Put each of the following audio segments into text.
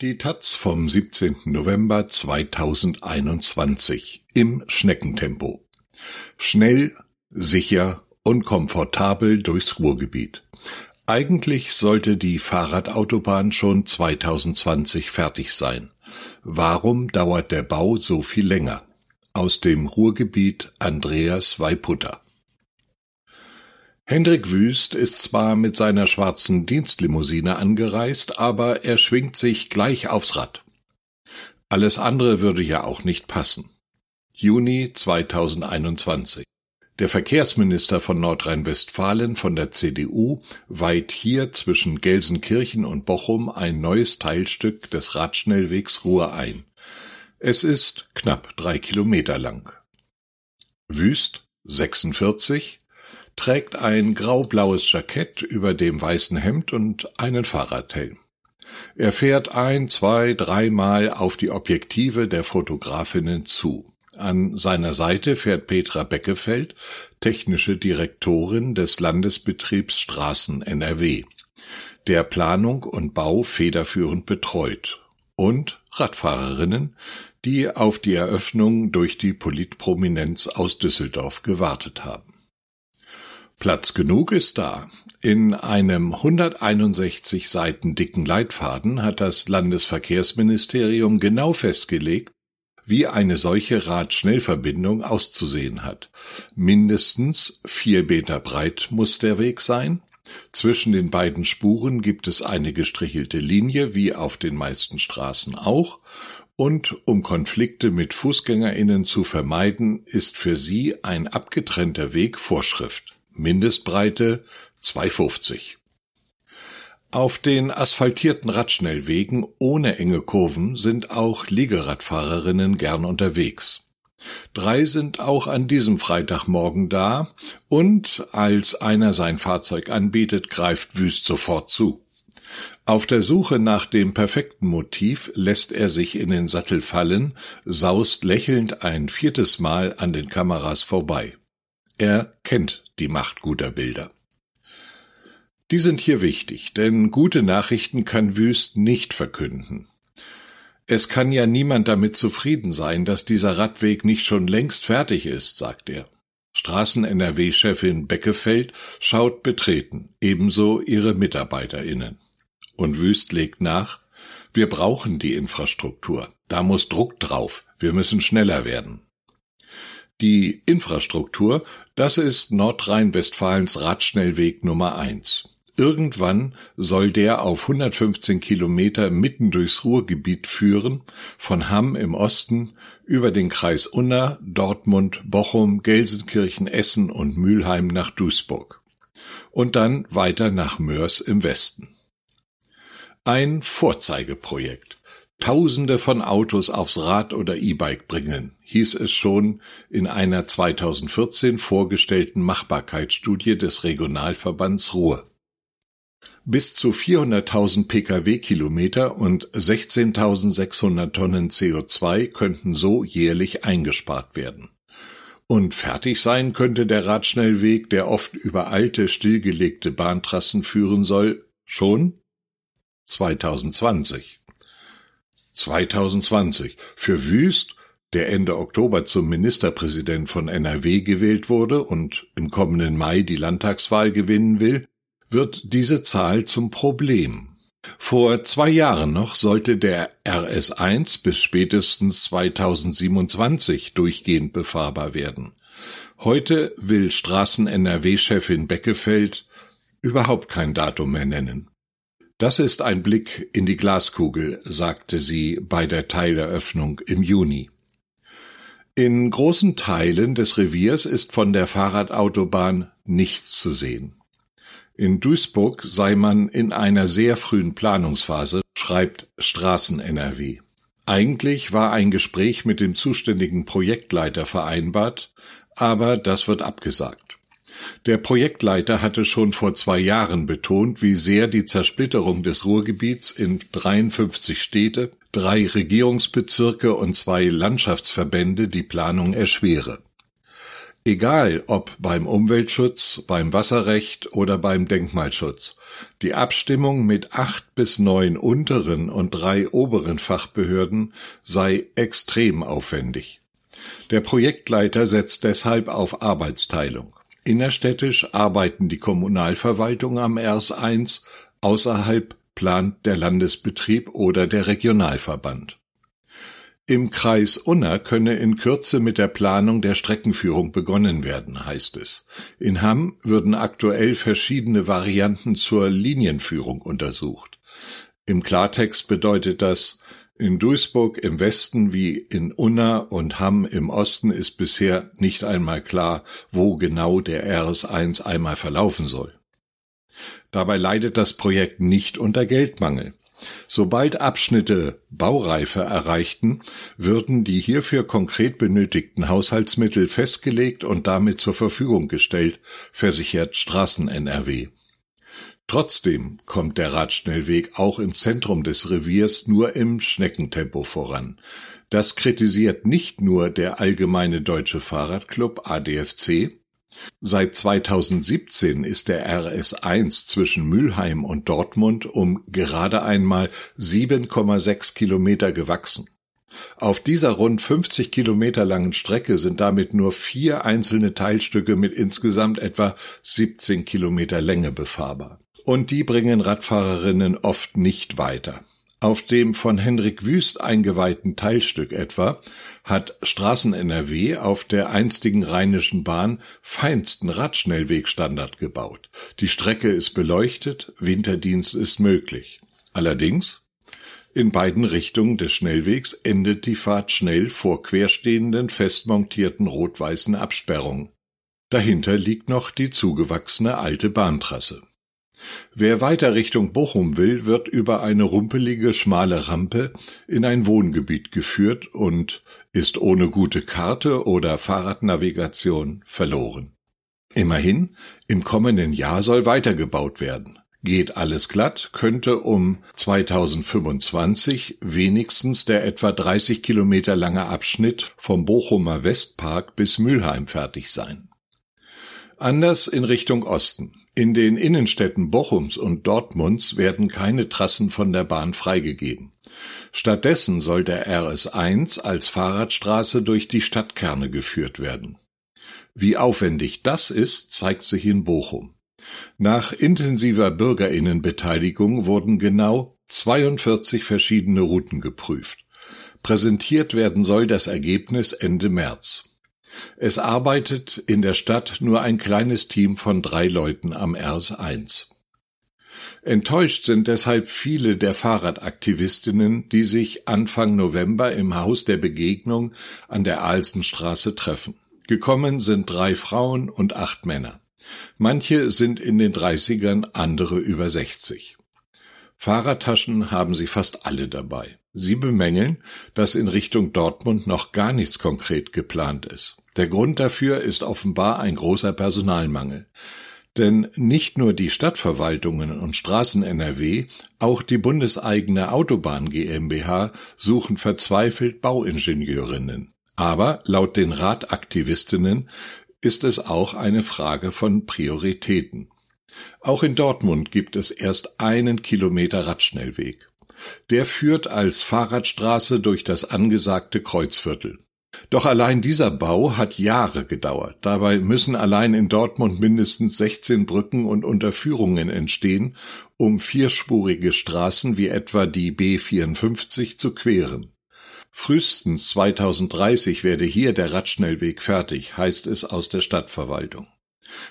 Die Taz vom 17. November 2021 im Schneckentempo. Schnell, sicher und komfortabel durchs Ruhrgebiet. Eigentlich sollte die Fahrradautobahn schon 2020 fertig sein. Warum dauert der Bau so viel länger? Aus dem Ruhrgebiet Andreas Weiputter. Hendrik Wüst ist zwar mit seiner schwarzen Dienstlimousine angereist, aber er schwingt sich gleich aufs Rad. Alles andere würde ja auch nicht passen. Juni 2021. Der Verkehrsminister von Nordrhein-Westfalen von der CDU weiht hier zwischen Gelsenkirchen und Bochum ein neues Teilstück des Radschnellwegs Ruhr ein. Es ist knapp drei Kilometer lang. Wüst, 46, trägt ein graublaues Jackett über dem weißen Hemd und einen Fahrradhelm. Er fährt ein, zwei, dreimal auf die Objektive der Fotografinnen zu. An seiner Seite fährt Petra Beckefeld, technische Direktorin des Landesbetriebs Straßen NRW, der Planung und Bau federführend betreut, und Radfahrerinnen, die auf die Eröffnung durch die Politprominenz aus Düsseldorf gewartet haben. Platz genug ist da. In einem 161 Seiten dicken Leitfaden hat das Landesverkehrsministerium genau festgelegt, wie eine solche Radschnellverbindung auszusehen hat. Mindestens vier Meter breit muss der Weg sein. Zwischen den beiden Spuren gibt es eine gestrichelte Linie, wie auf den meisten Straßen auch. Und um Konflikte mit Fußgängerinnen zu vermeiden, ist für sie ein abgetrennter Weg Vorschrift. Mindestbreite 2,50. Auf den asphaltierten Radschnellwegen ohne enge Kurven sind auch Liegeradfahrerinnen gern unterwegs. Drei sind auch an diesem Freitagmorgen da und als einer sein Fahrzeug anbietet, greift Wüst sofort zu. Auf der Suche nach dem perfekten Motiv lässt er sich in den Sattel fallen, saust lächelnd ein viertes Mal an den Kameras vorbei. Er kennt die Macht guter Bilder. Die sind hier wichtig, denn gute Nachrichten kann Wüst nicht verkünden. Es kann ja niemand damit zufrieden sein, dass dieser Radweg nicht schon längst fertig ist, sagt er. Straßen-NRW-Chefin Beckefeld schaut betreten, ebenso ihre MitarbeiterInnen. Und Wüst legt nach, wir brauchen die Infrastruktur. Da muss Druck drauf. Wir müssen schneller werden. Die Infrastruktur, das ist Nordrhein-Westfalens Radschnellweg Nummer eins. Irgendwann soll der auf 115 Kilometer mitten durchs Ruhrgebiet führen, von Hamm im Osten über den Kreis Unna, Dortmund, Bochum, Gelsenkirchen, Essen und Mülheim nach Duisburg und dann weiter nach Mörs im Westen. Ein Vorzeigeprojekt. Tausende von Autos aufs Rad oder E-Bike bringen, hieß es schon in einer 2014 vorgestellten Machbarkeitsstudie des Regionalverbands Ruhr. Bis zu 400.000 Pkw-Kilometer und 16.600 Tonnen CO2 könnten so jährlich eingespart werden. Und fertig sein könnte der Radschnellweg, der oft über alte, stillgelegte Bahntrassen führen soll, schon 2020. 2020 für Wüst, der Ende Oktober zum Ministerpräsident von NRW gewählt wurde und im kommenden Mai die Landtagswahl gewinnen will, wird diese Zahl zum Problem. Vor zwei Jahren noch sollte der RS1 bis spätestens 2027 durchgehend befahrbar werden. Heute will Straßen-NRW-Chefin Beckefeld überhaupt kein Datum mehr nennen. Das ist ein Blick in die Glaskugel, sagte sie bei der Teileröffnung im Juni. In großen Teilen des Reviers ist von der Fahrradautobahn nichts zu sehen. In Duisburg sei man in einer sehr frühen Planungsphase, schreibt Straßen NRW. Eigentlich war ein Gespräch mit dem zuständigen Projektleiter vereinbart, aber das wird abgesagt. Der Projektleiter hatte schon vor zwei Jahren betont, wie sehr die Zersplitterung des Ruhrgebiets in 53 Städte, drei Regierungsbezirke und zwei Landschaftsverbände die Planung erschwere. Egal ob beim Umweltschutz, beim Wasserrecht oder beim Denkmalschutz. Die Abstimmung mit acht bis neun unteren und drei oberen Fachbehörden sei extrem aufwendig. Der Projektleiter setzt deshalb auf Arbeitsteilung. Innerstädtisch arbeiten die Kommunalverwaltung am RS1, außerhalb plant der Landesbetrieb oder der Regionalverband. Im Kreis Unna könne in Kürze mit der Planung der Streckenführung begonnen werden, heißt es. In Hamm würden aktuell verschiedene Varianten zur Linienführung untersucht. Im Klartext bedeutet das, in Duisburg im Westen wie in Unna und Hamm im Osten ist bisher nicht einmal klar, wo genau der RS1 einmal verlaufen soll. Dabei leidet das Projekt nicht unter Geldmangel. Sobald Abschnitte Baureife erreichten, würden die hierfür konkret benötigten Haushaltsmittel festgelegt und damit zur Verfügung gestellt, versichert Straßen NRW. Trotzdem kommt der Radschnellweg auch im Zentrum des Reviers nur im Schneckentempo voran. Das kritisiert nicht nur der Allgemeine Deutsche Fahrradclub ADFC, Seit 2017 ist der RS1 zwischen Mülheim und Dortmund um gerade einmal 7,6 Kilometer gewachsen. Auf dieser rund 50 Kilometer langen Strecke sind damit nur vier einzelne Teilstücke mit insgesamt etwa 17 Kilometer Länge befahrbar. Und die bringen Radfahrerinnen oft nicht weiter. Auf dem von Henrik Wüst eingeweihten Teilstück etwa hat Straßen NRW auf der einstigen Rheinischen Bahn feinsten Radschnellwegstandard gebaut. Die Strecke ist beleuchtet, Winterdienst ist möglich. Allerdings in beiden Richtungen des Schnellwegs endet die Fahrt schnell vor querstehenden, festmontierten rot-weißen Absperrungen. Dahinter liegt noch die zugewachsene alte Bahntrasse. Wer weiter Richtung Bochum will, wird über eine rumpelige, schmale Rampe in ein Wohngebiet geführt und ist ohne gute Karte oder Fahrradnavigation verloren. Immerhin, im kommenden Jahr soll weitergebaut werden. Geht alles glatt, könnte um 2025 wenigstens der etwa 30 Kilometer lange Abschnitt vom Bochumer Westpark bis Mülheim fertig sein. Anders in Richtung Osten. In den Innenstädten Bochums und Dortmunds werden keine Trassen von der Bahn freigegeben. Stattdessen soll der RS1 als Fahrradstraße durch die Stadtkerne geführt werden. Wie aufwendig das ist, zeigt sich in Bochum. Nach intensiver Bürgerinnenbeteiligung wurden genau 42 verschiedene Routen geprüft. Präsentiert werden soll das Ergebnis Ende März. Es arbeitet in der Stadt nur ein kleines Team von drei Leuten am RS1. Enttäuscht sind deshalb viele der Fahrradaktivistinnen, die sich Anfang November im Haus der Begegnung an der Alsenstraße treffen. Gekommen sind drei Frauen und acht Männer. Manche sind in den Dreißigern, andere über 60. Fahrradtaschen haben sie fast alle dabei. Sie bemängeln, dass in Richtung Dortmund noch gar nichts konkret geplant ist. Der Grund dafür ist offenbar ein großer Personalmangel. Denn nicht nur die Stadtverwaltungen und Straßen NRW, auch die bundeseigene Autobahn GmbH suchen verzweifelt Bauingenieurinnen. Aber laut den Radaktivistinnen ist es auch eine Frage von Prioritäten. Auch in Dortmund gibt es erst einen Kilometer Radschnellweg. Der führt als Fahrradstraße durch das angesagte Kreuzviertel. Doch allein dieser Bau hat Jahre gedauert. Dabei müssen allein in Dortmund mindestens 16 Brücken und Unterführungen entstehen, um vierspurige Straßen wie etwa die B54 zu queren. Frühestens 2030 werde hier der Radschnellweg fertig, heißt es aus der Stadtverwaltung.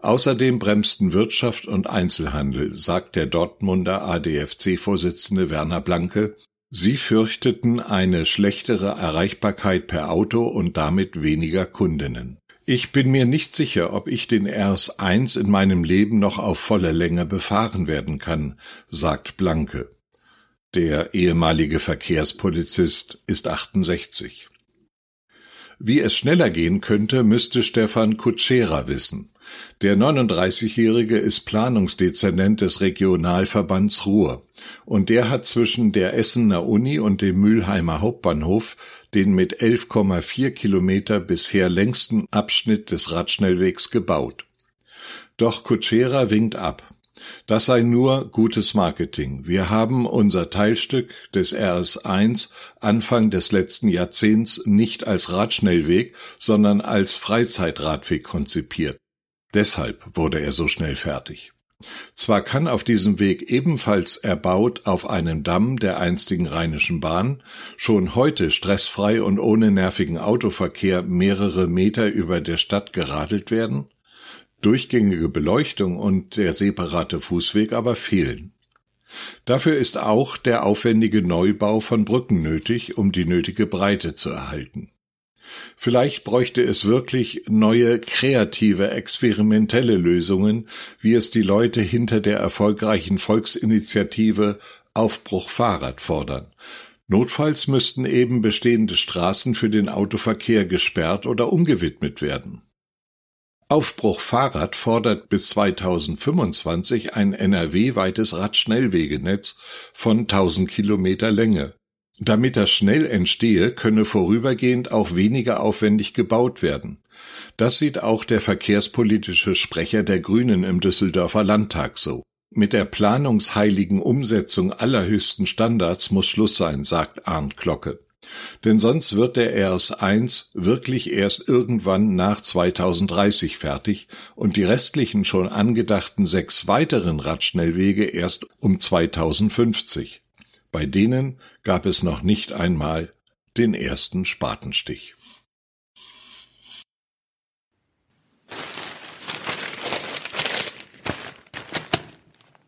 Außerdem bremsten Wirtschaft und Einzelhandel, sagt der Dortmunder ADFC-Vorsitzende Werner Blanke, Sie fürchteten eine schlechtere Erreichbarkeit per Auto und damit weniger Kundinnen. Ich bin mir nicht sicher, ob ich den RS1 in meinem Leben noch auf voller Länge befahren werden kann, sagt Blanke. Der ehemalige Verkehrspolizist ist 68. Wie es schneller gehen könnte, müsste Stefan Kutschera wissen. Der 39-Jährige ist Planungsdezernent des Regionalverbands Ruhr und der hat zwischen der Essener Uni und dem Mülheimer Hauptbahnhof den mit 11,4 Kilometer bisher längsten Abschnitt des Radschnellwegs gebaut. Doch Kutschera winkt ab. Das sei nur gutes Marketing. Wir haben unser Teilstück des RS1 Anfang des letzten Jahrzehnts nicht als Radschnellweg, sondern als Freizeitradweg konzipiert. Deshalb wurde er so schnell fertig. Zwar kann auf diesem Weg ebenfalls erbaut auf einem Damm der einstigen Rheinischen Bahn schon heute stressfrei und ohne nervigen Autoverkehr mehrere Meter über der Stadt geradelt werden, durchgängige Beleuchtung und der separate Fußweg aber fehlen. Dafür ist auch der aufwendige Neubau von Brücken nötig, um die nötige Breite zu erhalten. Vielleicht bräuchte es wirklich neue, kreative, experimentelle Lösungen, wie es die Leute hinter der erfolgreichen Volksinitiative Aufbruch Fahrrad fordern. Notfalls müssten eben bestehende Straßen für den Autoverkehr gesperrt oder umgewidmet werden. Aufbruch Fahrrad fordert bis 2025 ein NRW-weites Radschnellwegenetz von 1000 Kilometer Länge. Damit das schnell entstehe, könne vorübergehend auch weniger aufwendig gebaut werden. Das sieht auch der verkehrspolitische Sprecher der Grünen im Düsseldorfer Landtag so. Mit der planungsheiligen Umsetzung allerhöchsten Standards muss Schluss sein, sagt Arndt Glocke. Denn sonst wird der RS1 wirklich erst irgendwann nach 2030 fertig und die restlichen schon angedachten sechs weiteren Radschnellwege erst um 2050. Bei denen gab es noch nicht einmal den ersten Spatenstich.